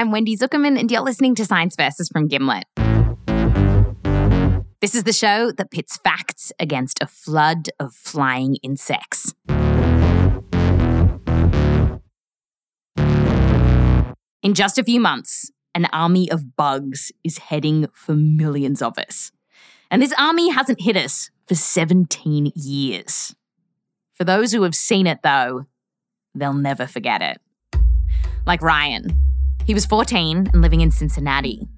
I'm Wendy Zukerman, and you're listening to Science Versus from Gimlet. This is the show that pits facts against a flood of flying insects. In just a few months, an army of bugs is heading for millions of us. And this army hasn't hit us for 17 years. For those who have seen it, though, they'll never forget it. Like Ryan. He was 14 and living in Cincinnati.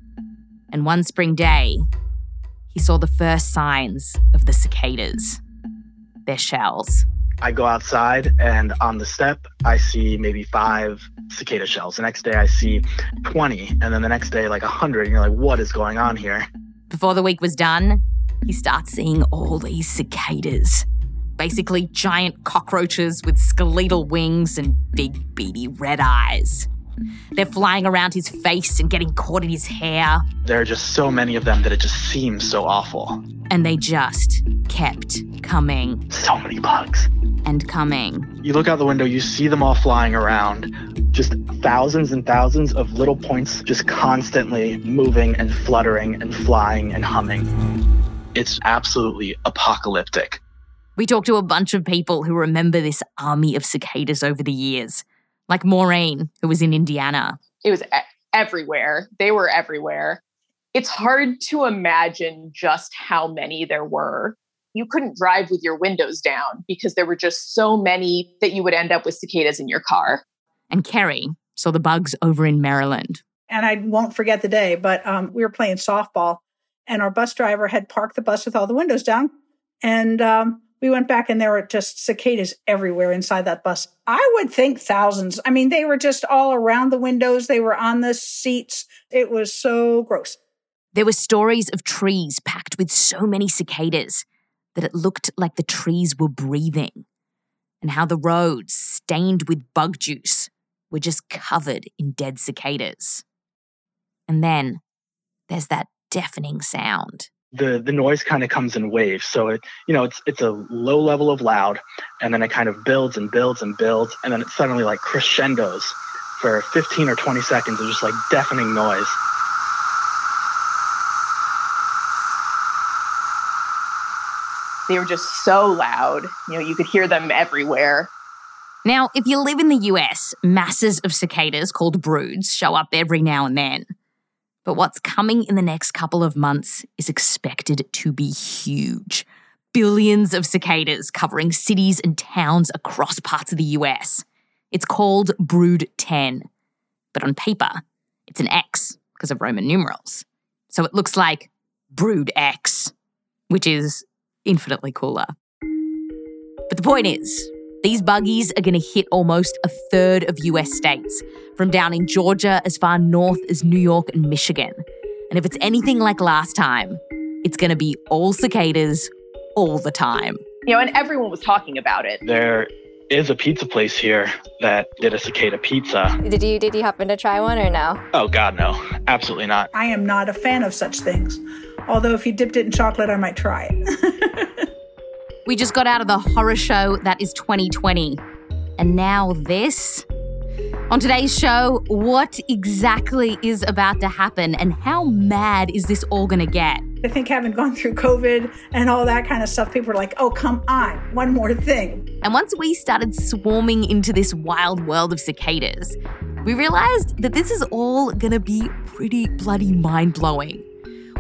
And one spring day, he saw the first signs of the cicadas their shells. I go outside and on the step, I see maybe five cicada shells. The next day, I see 20. And then the next day, like 100. And you're like, what is going on here? Before the week was done, he starts seeing all these cicadas. Basically, giant cockroaches with skeletal wings and big, beady red eyes. They're flying around his face and getting caught in his hair. There are just so many of them that it just seems so awful. And they just kept coming. So many bugs. And coming. You look out the window, you see them all flying around. Just thousands and thousands of little points just constantly moving and fluttering and flying and humming. It's absolutely apocalyptic. We talked to a bunch of people who remember this army of cicadas over the years like Maureen, who was in Indiana. It was everywhere. They were everywhere. It's hard to imagine just how many there were. You couldn't drive with your windows down because there were just so many that you would end up with cicadas in your car. And Carrie saw the bugs over in Maryland. And I won't forget the day, but um, we were playing softball, and our bus driver had parked the bus with all the windows down. And um, we went back and there were just cicadas everywhere inside that bus. I would think thousands. I mean, they were just all around the windows, they were on the seats. It was so gross. There were stories of trees packed with so many cicadas that it looked like the trees were breathing, and how the roads, stained with bug juice, were just covered in dead cicadas. And then there's that deafening sound the the noise kind of comes in waves. So it you know it's it's a low level of loud, and then it kind of builds and builds and builds, and then it suddenly like crescendos for 15 or 20 seconds of just like deafening noise. They were just so loud. You know, you could hear them everywhere. Now, if you live in the US, masses of cicadas called broods show up every now and then. But what's coming in the next couple of months is expected to be huge. Billions of cicadas covering cities and towns across parts of the US. It's called Brood 10. But on paper, it's an X because of Roman numerals. So it looks like Brood X, which is infinitely cooler. But the point is, these buggies are going to hit almost a third of US states, from down in Georgia as far north as New York and Michigan. And if it's anything like last time, it's going to be all cicadas all the time. You know, and everyone was talking about it. There is a pizza place here that did a cicada pizza. Did you did you happen to try one or no? Oh god no. Absolutely not. I am not a fan of such things. Although if you dipped it in chocolate I might try it. We just got out of the horror show that is 2020. And now this. On today's show, what exactly is about to happen and how mad is this all going to get? I think having gone through COVID and all that kind of stuff, people are like, oh, come on, one more thing. And once we started swarming into this wild world of cicadas, we realized that this is all going to be pretty bloody mind blowing.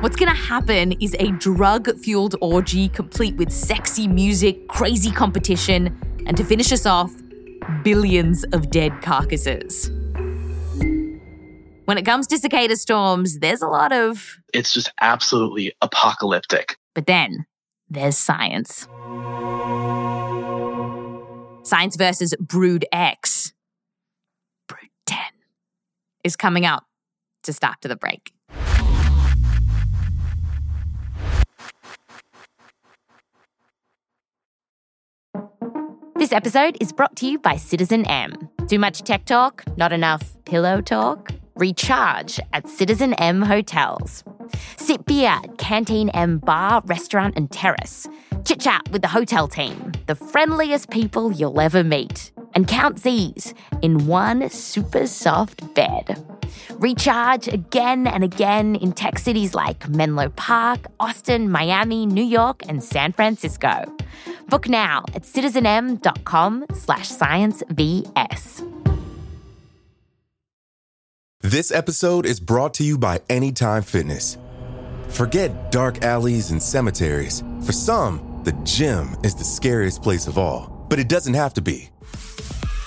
What's gonna happen is a drug fueled orgy complete with sexy music, crazy competition, and to finish us off, billions of dead carcasses. When it comes to cicada storms, there's a lot of. It's just absolutely apocalyptic. But then there's science. Science versus Brood X. Brood 10 is coming up just after the break. This episode is brought to you by Citizen M. Too much tech talk? Not enough pillow talk? Recharge at Citizen M hotels. Sit beer at Canteen M bar, restaurant, and terrace. Chit chat with the hotel team, the friendliest people you'll ever meet. And count these in one super soft bed. Recharge again and again in tech cities like Menlo Park, Austin, Miami, New York, and San Francisco. Book now at citizenm.com slash sciencevs. This episode is brought to you by Anytime Fitness. Forget dark alleys and cemeteries. For some, the gym is the scariest place of all, but it doesn't have to be.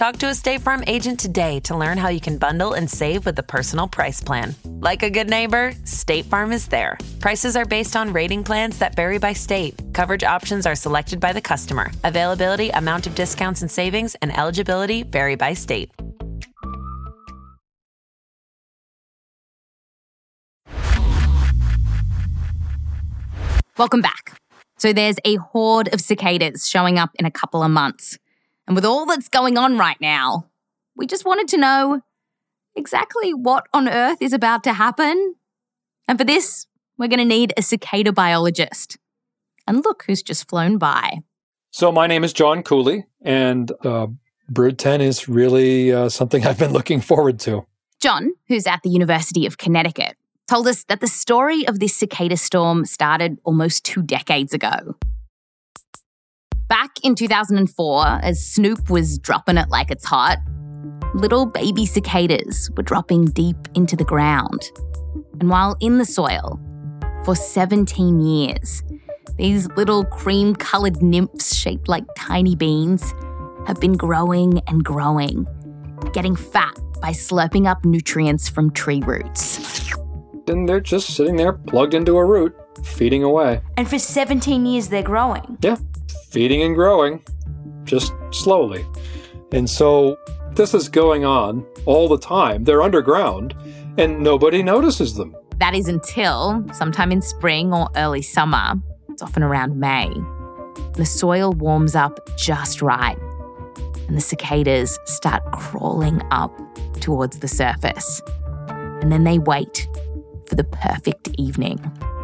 Talk to a State Farm agent today to learn how you can bundle and save with the Personal Price Plan. Like a good neighbor, State Farm is there. Prices are based on rating plans that vary by state. Coverage options are selected by the customer. Availability, amount of discounts and savings, and eligibility vary by state. Welcome back. So there's a horde of cicadas showing up in a couple of months. And with all that's going on right now, we just wanted to know exactly what on earth is about to happen. And for this, we're going to need a cicada biologist. And look who's just flown by. So, my name is John Cooley, and uh, Brood 10 is really uh, something I've been looking forward to. John, who's at the University of Connecticut, told us that the story of this cicada storm started almost two decades ago. Back in 2004, as Snoop was dropping it like it's hot, little baby cicadas were dropping deep into the ground. And while in the soil for 17 years, these little cream coloured nymphs shaped like tiny beans have been growing and growing, getting fat by slurping up nutrients from tree roots and they're just sitting there plugged into a root, feeding away. And for 17 years, they're growing. Yeah, feeding and growing, just slowly. And so this is going on all the time. They're underground, and nobody notices them. That is until sometime in spring or early summer. It's often around May. The soil warms up just right, and the cicadas start crawling up towards the surface. And then they wait for the perfect evening.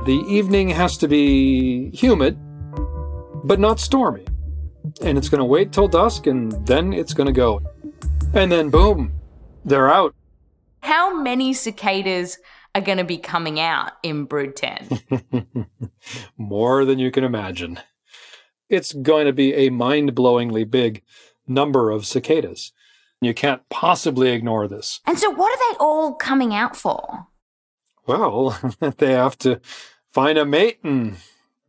The evening has to be humid, but not stormy. And it's going to wait till dusk and then it's going to go. And then boom, they're out. How many cicadas are going to be coming out in Brood 10? More than you can imagine. It's going to be a mind blowingly big number of cicadas. You can't possibly ignore this. And so, what are they all coming out for? Well, they have to find a mate and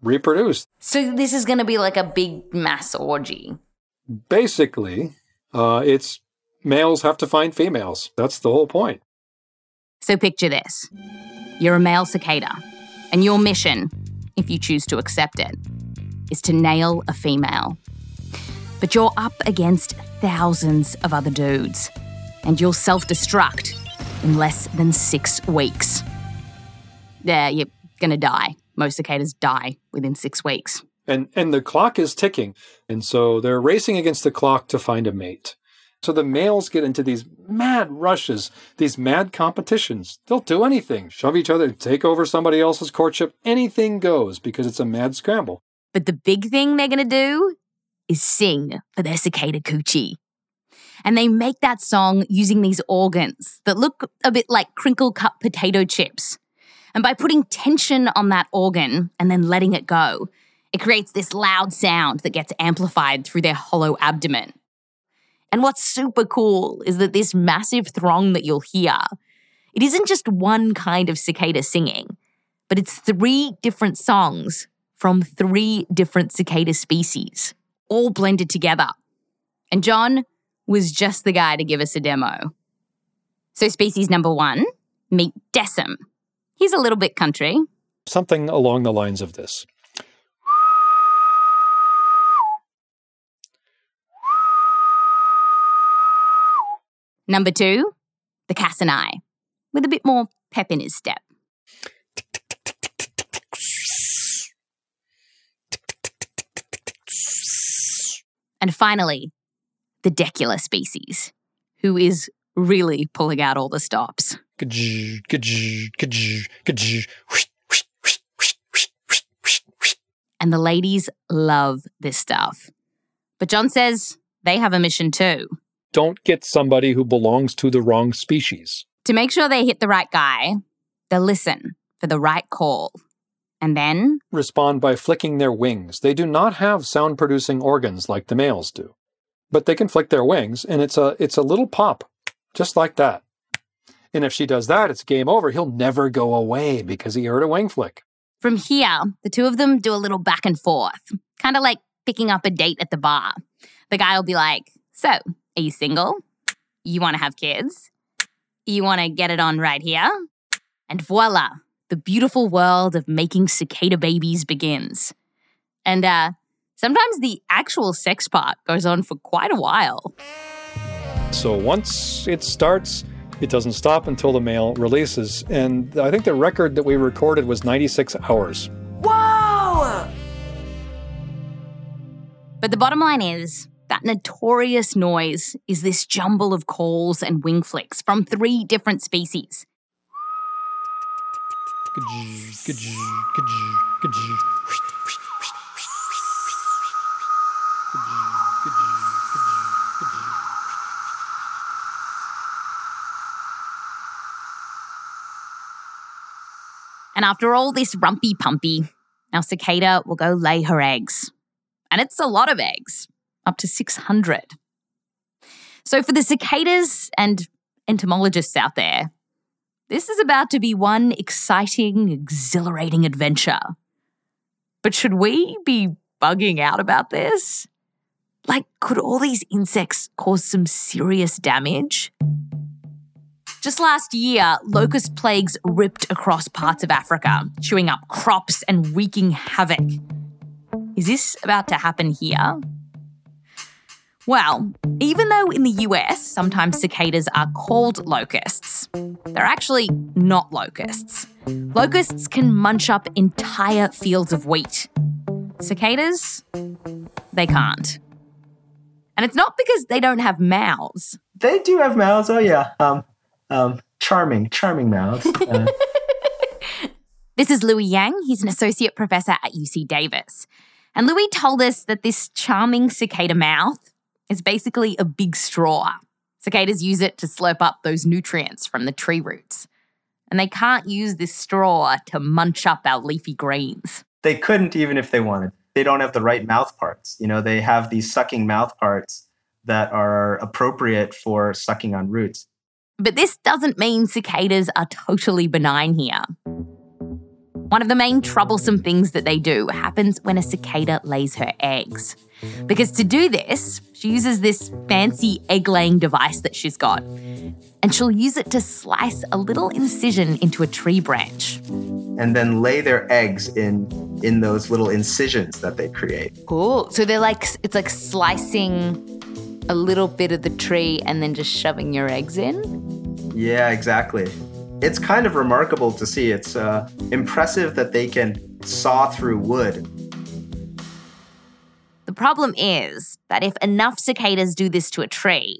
reproduce. So this is going to be like a big mass orgy. Basically, uh, it's males have to find females. That's the whole point. So picture this you're a male cicada, and your mission, if you choose to accept it, is to nail a female. But you're up against thousands of other dudes, and you'll self destruct in less than six weeks yeah, you're going to die. Most cicadas die within six weeks. And, and the clock is ticking. And so they're racing against the clock to find a mate. So the males get into these mad rushes, these mad competitions. They'll do anything, shove each other, take over somebody else's courtship. Anything goes because it's a mad scramble. But the big thing they're going to do is sing for their cicada coochie. And they make that song using these organs that look a bit like crinkle cut potato chips. And by putting tension on that organ and then letting it go, it creates this loud sound that gets amplified through their hollow abdomen. And what's super cool is that this massive throng that you'll hear, it isn't just one kind of cicada singing, but it's three different songs from three different cicada species, all blended together. And John was just the guy to give us a demo. So, species number one, meet Decim, He's a little bit country. Something along the lines of this. Number two, the Cassini, with a bit more pep in his step. And finally, the Decula species, who is really pulling out all the stops. And the ladies love this stuff. But John says they have a mission too Don't get somebody who belongs to the wrong species. to make sure they hit the right guy, they'll listen for the right call. And then Respond by flicking their wings. They do not have sound producing organs like the males do. But they can flick their wings, and it's a it's a little pop, just like that. And if she does that, it's game over. He'll never go away because he heard a wing flick. from here, the two of them do a little back and forth, kind of like picking up a date at the bar. The guy will be like, So, are you single? You want to have kids? You want to get it on right here? And voila, the beautiful world of making cicada babies begins. And uh, sometimes the actual sex part goes on for quite a while. So once it starts, it doesn't stop until the male releases. And I think the record that we recorded was 96 hours. Whoa! But the bottom line is that notorious noise is this jumble of calls and wing flicks from three different species. And after all this rumpy pumpy, our cicada will go lay her eggs. And it's a lot of eggs, up to 600. So, for the cicadas and entomologists out there, this is about to be one exciting, exhilarating adventure. But should we be bugging out about this? Like, could all these insects cause some serious damage? Just last year, locust plagues ripped across parts of Africa, chewing up crops and wreaking havoc. Is this about to happen here? Well, even though in the US sometimes cicadas are called locusts, they're actually not locusts. Locusts can munch up entire fields of wheat. Cicadas, they can't. And it's not because they don't have mouths. They do have mouths. Oh yeah. Um, um, charming, charming mouths. Uh, This is Louie Yang. He's an associate professor at UC Davis. And Louie told us that this charming cicada mouth is basically a big straw. Cicadas use it to slurp up those nutrients from the tree roots. And they can't use this straw to munch up our leafy greens. they couldn't even if they wanted. They don't have the right mouth parts. You know, they have these sucking mouth parts that are appropriate for sucking on roots. But this doesn't mean cicadas are totally benign here. One of the main troublesome things that they do happens when a cicada lays her eggs. Because to do this, she uses this fancy egg laying device that she's got. And she'll use it to slice a little incision into a tree branch. and then lay their eggs in in those little incisions that they create. Cool. So they're like, it's like slicing a little bit of the tree and then just shoving your eggs in. Yeah, exactly. It's kind of remarkable to see. It's uh, impressive that they can saw through wood. The problem is that if enough cicadas do this to a tree,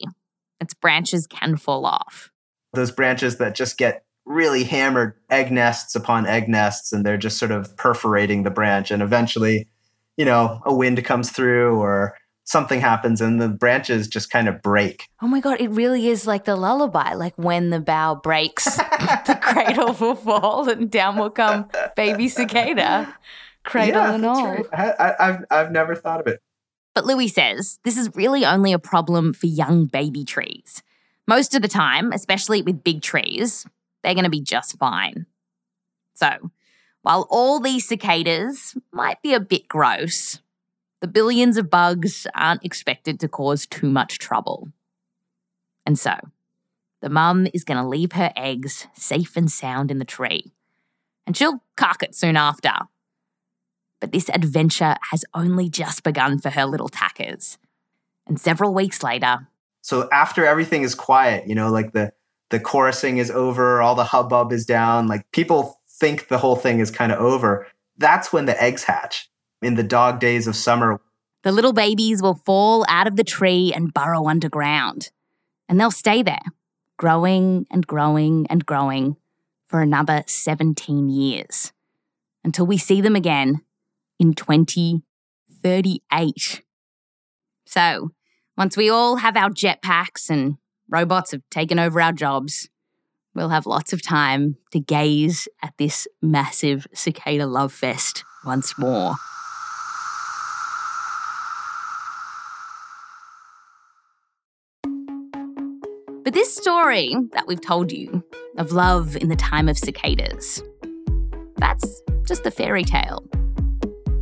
its branches can fall off. Those branches that just get really hammered, egg nests upon egg nests, and they're just sort of perforating the branch. And eventually, you know, a wind comes through or something happens and the branches just kind of break. Oh my god, it really is like the lullaby. Like when the bough breaks, the cradle will fall and down will come baby cicada, cradle yeah, and all. right. I, I, I've, I've never thought of it. But Louie says this is really only a problem for young baby trees. Most of the time, especially with big trees, they're going to be just fine. So, while all these cicadas might be a bit gross, the billions of bugs aren't expected to cause too much trouble. And so, the mum is going to leave her eggs safe and sound in the tree, and she'll cock it soon after. But this adventure has only just begun for her little tackers. And several weeks later, So after everything is quiet, you know, like the the chorusing is over, all the hubbub is down, like people think the whole thing is kind of over. That's when the eggs hatch in the dog days of summer. The little babies will fall out of the tree and burrow underground. And they'll stay there, growing and growing and growing for another 17 years until we see them again in 2038. So, once we all have our jetpacks and robots have taken over our jobs, we'll have lots of time to gaze at this massive cicada love fest once more. But this story that we've told you of love in the time of cicadas, that's just a fairy tale.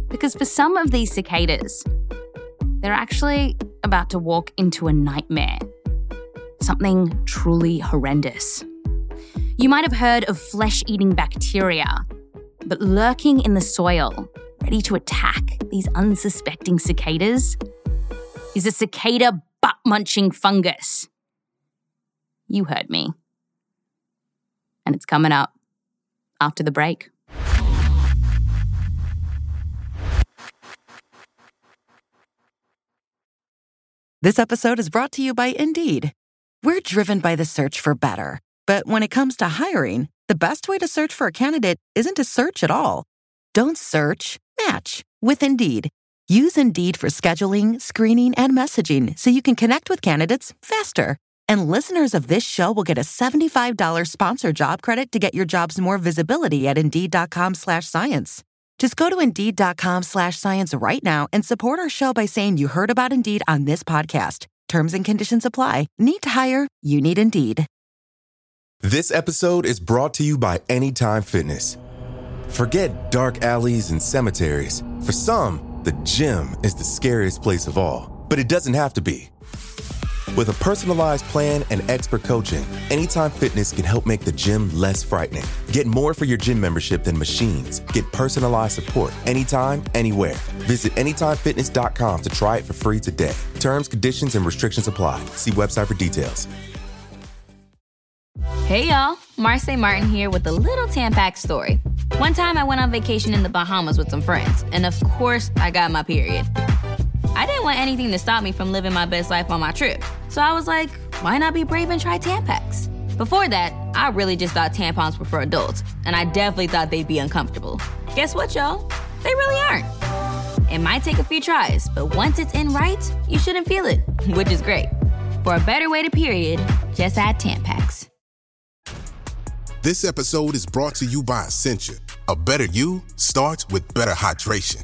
Because for some of these cicadas, they're actually about to walk into a nightmare, something truly horrendous. You might have heard of flesh eating bacteria, but lurking in the soil, ready to attack these unsuspecting cicadas, is a cicada butt munching fungus. You heard me. And it's coming up after the break. This episode is brought to you by Indeed. We're driven by the search for better. But when it comes to hiring, the best way to search for a candidate isn't to search at all. Don't search, match with Indeed. Use Indeed for scheduling, screening, and messaging so you can connect with candidates faster. And listeners of this show will get a $75 sponsor job credit to get your jobs more visibility at Indeed.com slash science. Just go to Indeed.com slash science right now and support our show by saying you heard about Indeed on this podcast. Terms and conditions apply. Need to hire? You need Indeed. This episode is brought to you by Anytime Fitness. Forget dark alleys and cemeteries. For some, the gym is the scariest place of all, but it doesn't have to be. With a personalized plan and expert coaching, Anytime Fitness can help make the gym less frightening. Get more for your gym membership than machines. Get personalized support anytime, anywhere. Visit AnytimeFitness.com to try it for free today. Terms, conditions, and restrictions apply. See website for details. Hey y'all, Marcy Martin here with a little Tampax story. One time I went on vacation in the Bahamas with some friends, and of course, I got my period. I didn't want anything to stop me from living my best life on my trip. So I was like, why not be brave and try Tampax? Before that, I really just thought tampons were for adults, and I definitely thought they'd be uncomfortable. Guess what, y'all? They really aren't. It might take a few tries, but once it's in right, you shouldn't feel it, which is great. For a better way to period, just add Tampax. This episode is brought to you by Essentia. A better you starts with better hydration.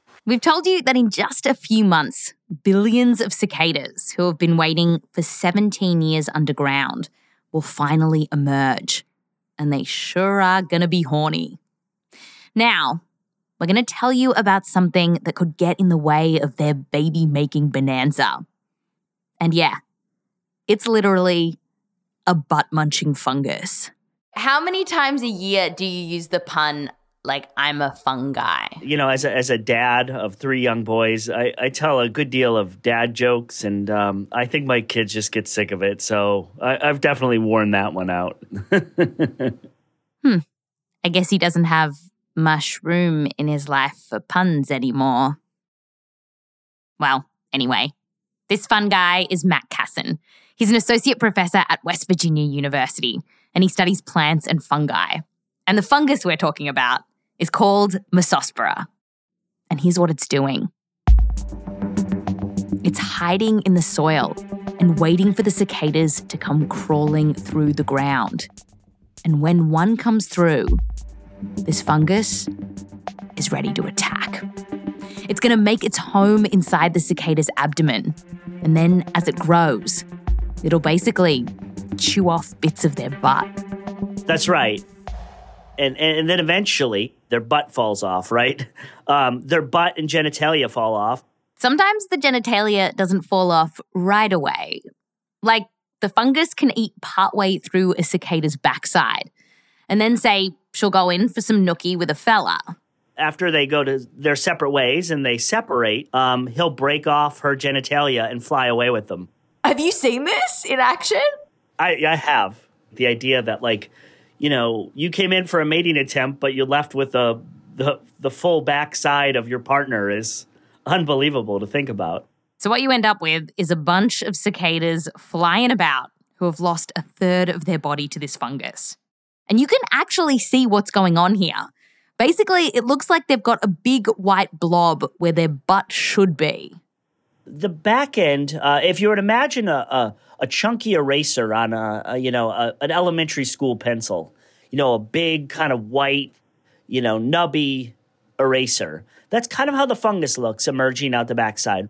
We've told you that in just a few months, billions of cicadas who have been waiting for 17 years underground will finally emerge. And they sure are going to be horny. Now, we're going to tell you about something that could get in the way of their baby making bonanza. And yeah, it's literally a butt munching fungus. How many times a year do you use the pun like I'm a fungi. You know, as a, as a dad of three young boys, I, I tell a good deal of dad jokes, and um, I think my kids just get sick of it. So I, I've definitely worn that one out. hmm. I guess he doesn't have much room in his life for puns anymore. Well, anyway, this fun guy is Matt Kasson. He's an associate professor at West Virginia University, and he studies plants and fungi. And the fungus we're talking about is called Massospora. And here's what it's doing it's hiding in the soil and waiting for the cicadas to come crawling through the ground. And when one comes through, this fungus is ready to attack. It's going to make its home inside the cicada's abdomen. And then as it grows, it'll basically chew off bits of their butt. That's right. And, and, and then eventually their butt falls off, right? Um, their butt and genitalia fall off. Sometimes the genitalia doesn't fall off right away. Like the fungus can eat partway through a cicada's backside and then say she'll go in for some nookie with a fella. After they go to their separate ways and they separate, um, he'll break off her genitalia and fly away with them. Have you seen this in action? I, I have the idea that like, you know, you came in for a mating attempt, but you left with the the the full backside of your partner is unbelievable to think about. So what you end up with is a bunch of cicadas flying about who have lost a third of their body to this fungus. And you can actually see what's going on here. Basically, it looks like they've got a big white blob where their butt should be. The back end, uh, if you were to imagine a, a, a chunky eraser on a, a you know a, an elementary school pencil, you know a big kind of white, you know nubby eraser. That's kind of how the fungus looks emerging out the backside.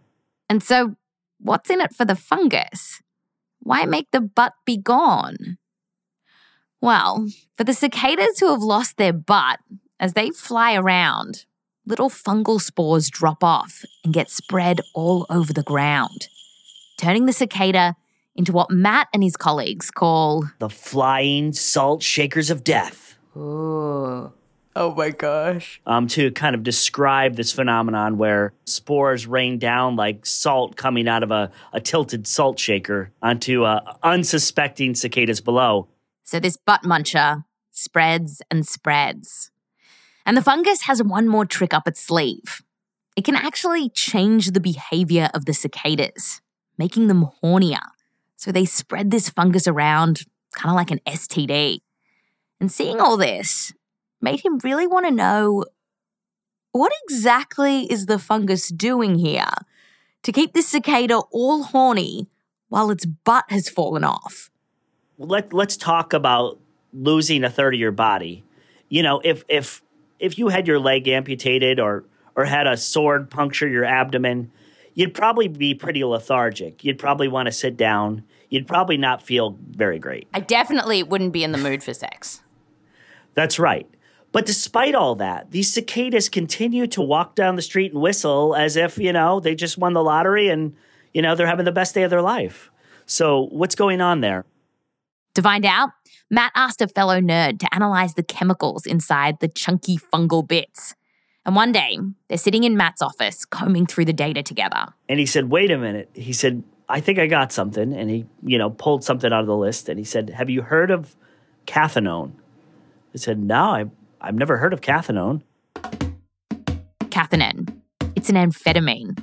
And so, what's in it for the fungus? Why make the butt be gone? Well, for the cicadas who have lost their butt, as they fly around, little fungal spores drop off and get spread all over the ground, turning the cicada into what Matt and his colleagues call the flying salt shakers of death. Ooh. Oh my gosh. Um, to kind of describe this phenomenon where spores rain down like salt coming out of a, a tilted salt shaker onto uh, unsuspecting cicadas below. So this butt muncher spreads and spreads. And the fungus has one more trick up its sleeve. It can actually change the behavior of the cicadas, making them hornier. So they spread this fungus around kind of like an STD. And seeing all this made him really want to know what exactly is the fungus doing here to keep this cicada all horny while its butt has fallen off? Let, let's talk about losing a third of your body. You know, if, if, if you had your leg amputated or, or had a sword puncture your abdomen, you'd probably be pretty lethargic. You'd probably want to sit down. You'd probably not feel very great. I definitely wouldn't be in the mood for sex. That's right. But despite all that, these cicadas continue to walk down the street and whistle as if, you know, they just won the lottery and, you know, they're having the best day of their life. So, what's going on there? To find out, Matt asked a fellow nerd to analyze the chemicals inside the chunky fungal bits. And one day, they're sitting in Matt's office combing through the data together. And he said, Wait a minute. He said, I think I got something. And he, you know, pulled something out of the list and he said, Have you heard of cathinone? I said, No, I I've never heard of cathinone. Cathinone. It's an amphetamine.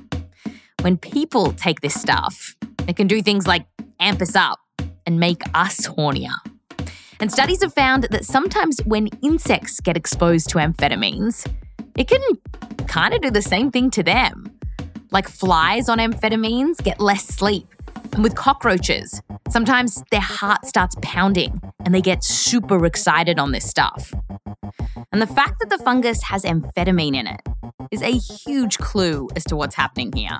When people take this stuff, it can do things like amp us up and make us hornier. And studies have found that sometimes when insects get exposed to amphetamines, it can kind of do the same thing to them. Like flies on amphetamines get less sleep. And with cockroaches, sometimes their heart starts pounding and they get super excited on this stuff. And the fact that the fungus has amphetamine in it is a huge clue as to what's happening here.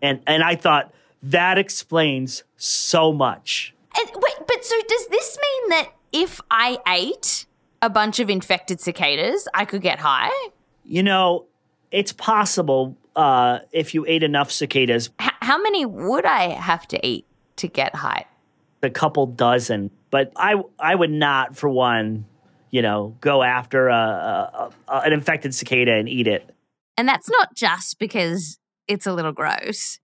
And and I thought that explains so much. And wait, but so does this mean that if I ate a bunch of infected cicadas, I could get high? You know, it's possible uh, if you ate enough cicadas. H- how many would I have to eat to get high? A couple dozen, but I I would not, for one, you know, go after a, a, a, an infected cicada and eat it. And that's not just because it's a little gross.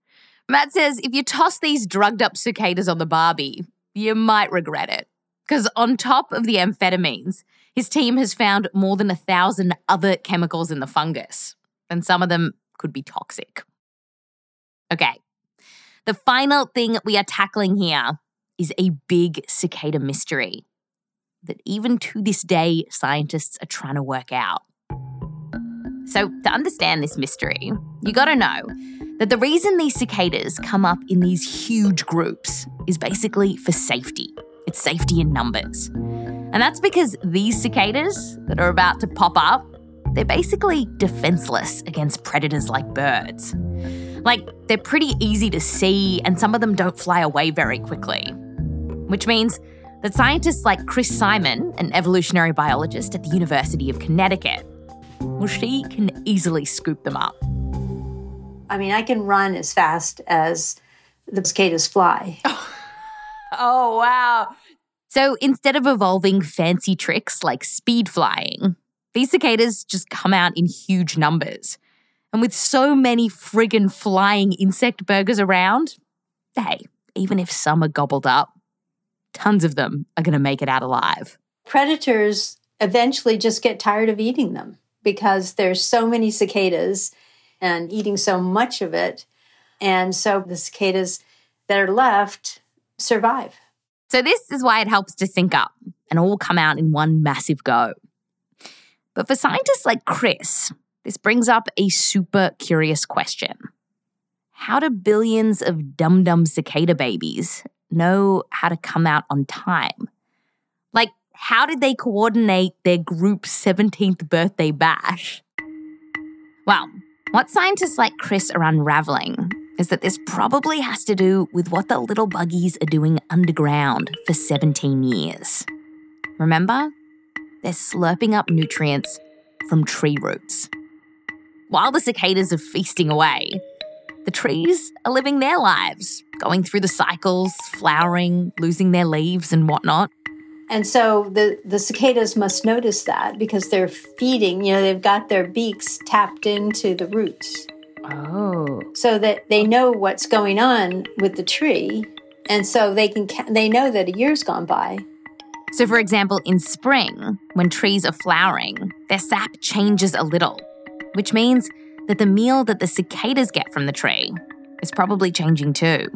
Matt says if you toss these drugged up cicadas on the Barbie, you might regret it. Because on top of the amphetamines, his team has found more than a thousand other chemicals in the fungus, and some of them could be toxic. Okay, the final thing we are tackling here is a big cicada mystery that even to this day, scientists are trying to work out. So, to understand this mystery, you gotta know that the reason these cicadas come up in these huge groups is basically for safety. It's safety in numbers. And that's because these cicadas that are about to pop up, they're basically defenseless against predators like birds. Like, they're pretty easy to see, and some of them don't fly away very quickly. Which means that scientists like Chris Simon, an evolutionary biologist at the University of Connecticut, well, she can easily scoop them up. I mean, I can run as fast as the cicadas fly. Oh, wow. So instead of evolving fancy tricks like speed flying, these cicadas just come out in huge numbers. And with so many friggin' flying insect burgers around, hey, even if some are gobbled up, tons of them are going to make it out alive. Predators eventually just get tired of eating them because there's so many cicadas and eating so much of it. And so the cicadas that are left survive. So, this is why it helps to sync up and all come out in one massive go. But for scientists like Chris, this brings up a super curious question How do billions of dum dum cicada babies know how to come out on time? Like, how did they coordinate their group's 17th birthday bash? Well, what scientists like Chris are unraveling is that this probably has to do with what the little buggies are doing underground for 17 years. Remember? They're slurping up nutrients from tree roots. While the cicadas are feasting away, the trees are living their lives, going through the cycles, flowering, losing their leaves and whatnot. And so the, the cicadas must notice that because they're feeding, you know, they've got their beaks tapped into the roots. Oh. So that they know what's going on with the tree. And so they can they know that a year's gone by. So for example, in spring, when trees are flowering, their sap changes a little, which means that the meal that the cicadas get from the tree is probably changing too.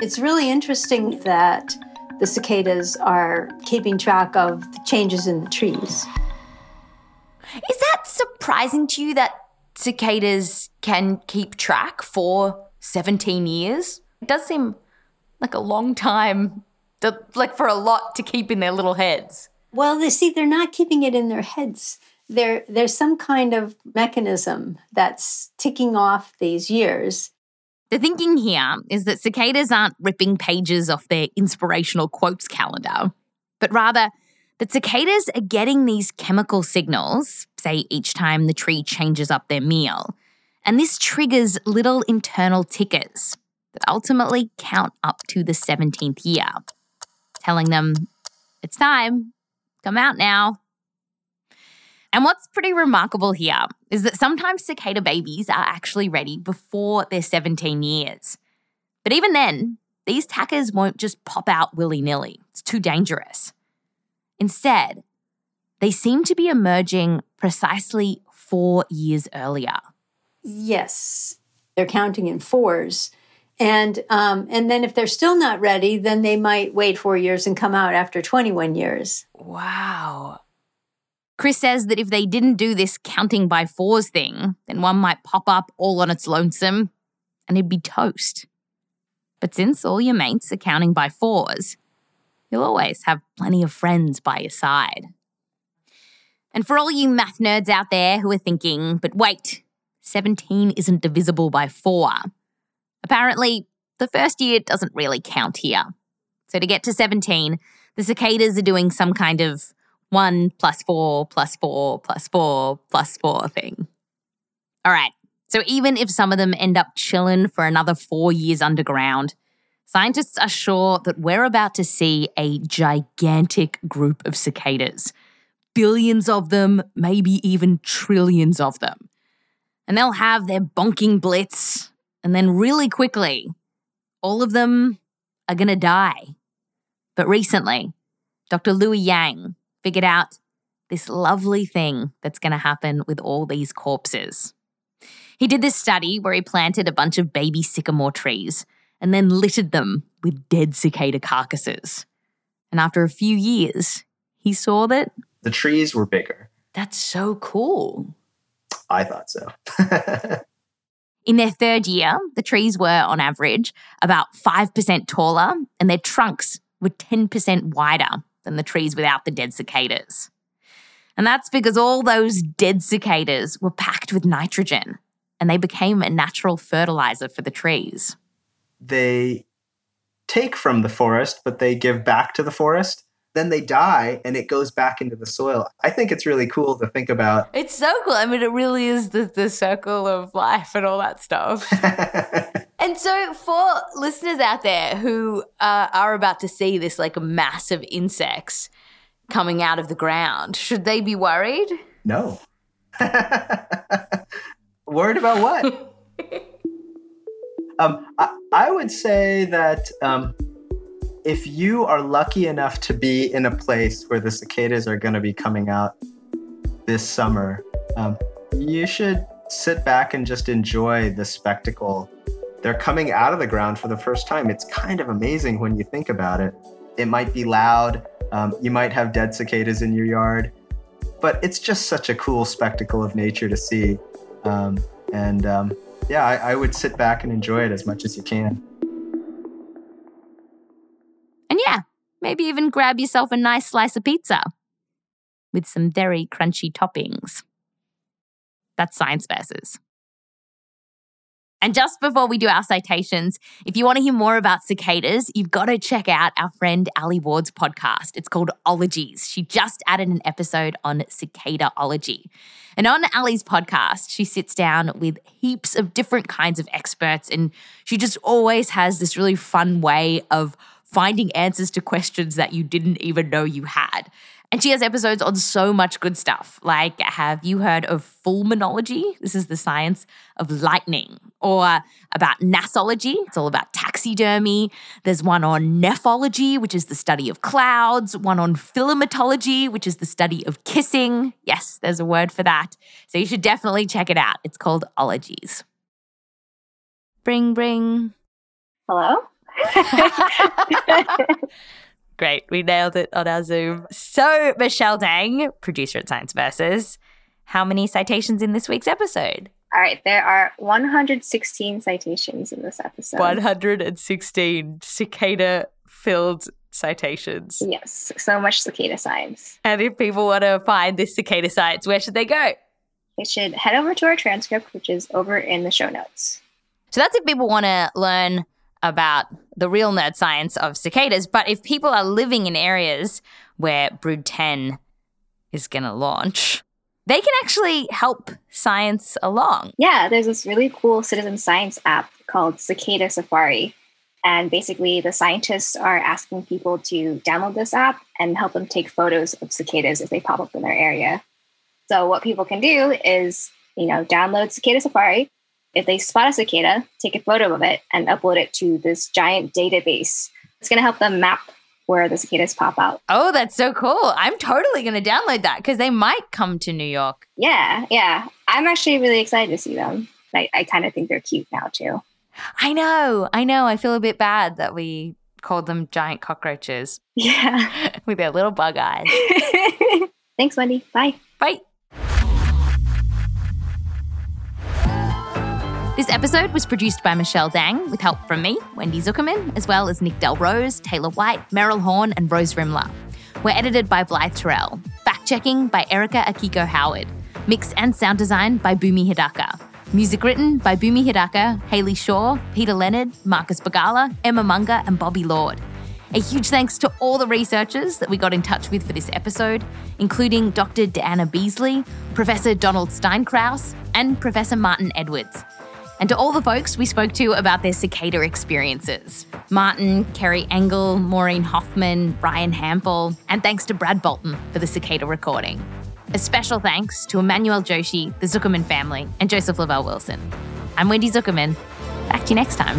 It's really interesting that the cicadas are keeping track of the changes in the trees. Is that surprising to you that cicadas can keep track for 17 years? It does seem like a long time, to, like for a lot to keep in their little heads. Well, they see they're not keeping it in their heads. There, there's some kind of mechanism that's ticking off these years. The thinking here is that cicadas aren't ripping pages off their inspirational quotes calendar, but rather that cicadas are getting these chemical signals, say each time the tree changes up their meal. And this triggers little internal tickers that ultimately count up to the 17th year, telling them, it's time, come out now. And what's pretty remarkable here is that sometimes cicada babies are actually ready before they're 17 years. But even then, these tackers won't just pop out willy nilly, it's too dangerous. Instead, they seem to be emerging precisely four years earlier. Yes, they're counting in fours. And um, and then if they're still not ready, then they might wait four years and come out after 21 years. Wow. Chris says that if they didn't do this counting by fours thing, then one might pop up all on its lonesome and it'd be toast. But since all your mates are counting by fours, you'll always have plenty of friends by your side. And for all you math nerds out there who are thinking, but wait, 17 isn't divisible by 4. Apparently, the first year doesn't really count here. So to get to 17, the cicadas are doing some kind of 1 plus 4 plus 4 plus 4 plus 4 thing. All right, so even if some of them end up chilling for another four years underground, scientists are sure that we're about to see a gigantic group of cicadas. Billions of them, maybe even trillions of them. And they'll have their bonking blitz, and then really quickly, all of them are going to die. But recently, Dr. Louie Yang figured out this lovely thing that's going to happen with all these corpses. He did this study where he planted a bunch of baby sycamore trees and then littered them with dead cicada carcasses. And after a few years, he saw that the trees were bigger. That's so cool. I thought so. In their third year, the trees were, on average, about 5% taller, and their trunks were 10% wider than the trees without the dead cicadas. And that's because all those dead cicadas were packed with nitrogen. and they became a natural fertilizer for the trees. They take from the forest, but they give back to the forest. Then they die and it goes back into the soil. I think it's really cool to think about. It's so cool. I mean, it really is the, the circle of life and all that stuff. and so, for listeners out there who uh, are about to see this like massive insects coming out of the ground, should they be worried? No. worried about what? um, I, I, would say that um, if you are lucky enough to be in a place where the cicadas are going to be coming out this summer, um, you should sit back and just enjoy the spectacle. They're coming out of the ground for the first time. It's kind of amazing when you think about it. It might be loud. Um, you might have dead cicadas in your yard, but it's just such a cool spectacle of nature to see. Um, and um, yeah, I, I would sit back and enjoy it as much as you can. And yeah, maybe even grab yourself a nice slice of pizza with some very crunchy toppings. That's Science Versus. And just before we do our citations, if you want to hear more about cicadas, you've got to check out our friend Alie Ward's podcast. It's called Ologies. She just added an episode on cicadaology. And on Alie's podcast, she sits down with heaps of different kinds of experts, and she just always has this really fun way of finding answers to questions that you didn't even know you had. And she has episodes on so much good stuff. Like, have you heard of fulminology? This is the science of lightning. Or uh, about nasology, it's all about taxidermy. There's one on nephology, which is the study of clouds. One on philematology, which is the study of kissing. Yes, there's a word for that. So you should definitely check it out. It's called Ologies. Bring, bring. Hello? Great. We nailed it on our Zoom. So, Michelle Dang, producer at Science Versus, how many citations in this week's episode? All right, there are 116 citations in this episode. 116 cicada filled citations. Yes, so much cicada science. And if people want to find this cicada science, where should they go? They should head over to our transcript, which is over in the show notes. So that's if people want to learn about the real nerd science of cicadas. But if people are living in areas where Brood 10 is going to launch, they can actually help science along. Yeah, there's this really cool citizen science app called Cicada Safari. And basically, the scientists are asking people to download this app and help them take photos of cicadas if they pop up in their area. So, what people can do is, you know, download Cicada Safari, if they spot a cicada, take a photo of it and upload it to this giant database. It's going to help them map where the cicadas pop out. Oh, that's so cool. I'm totally going to download that because they might come to New York. Yeah, yeah. I'm actually really excited to see them. I, I kind of think they're cute now, too. I know. I know. I feel a bit bad that we called them giant cockroaches. Yeah. With their little bug eyes. Thanks, Wendy. Bye. Bye. This episode was produced by Michelle Dang with help from me, Wendy Zukerman, as well as Nick DelRose, Taylor White, Meryl Horn, and Rose Rimler. We're edited by Blythe Terrell. Fact checking by Erica Akiko Howard. Mix and sound design by Bumi Hidaka. Music written by Bumi Hidaka, Haley Shaw, Peter Leonard, Marcus Bagala, Emma Munger, and Bobby Lord. A huge thanks to all the researchers that we got in touch with for this episode, including Dr. DeAnna Beasley, Professor Donald Steinkraus, and Professor Marten Edwards and to all the folks we spoke to about their cicada experiences Martin, Carrie Engel, Maureen Hoffmann, Ryan Hampel, and thanks to Brad Bolton for the cicada recording. A special thanks to Emmanuel Joshi, the Zukerman family, and Joseph Lavelle Wilson. I'm Wendy Zukerman. Back to you next time.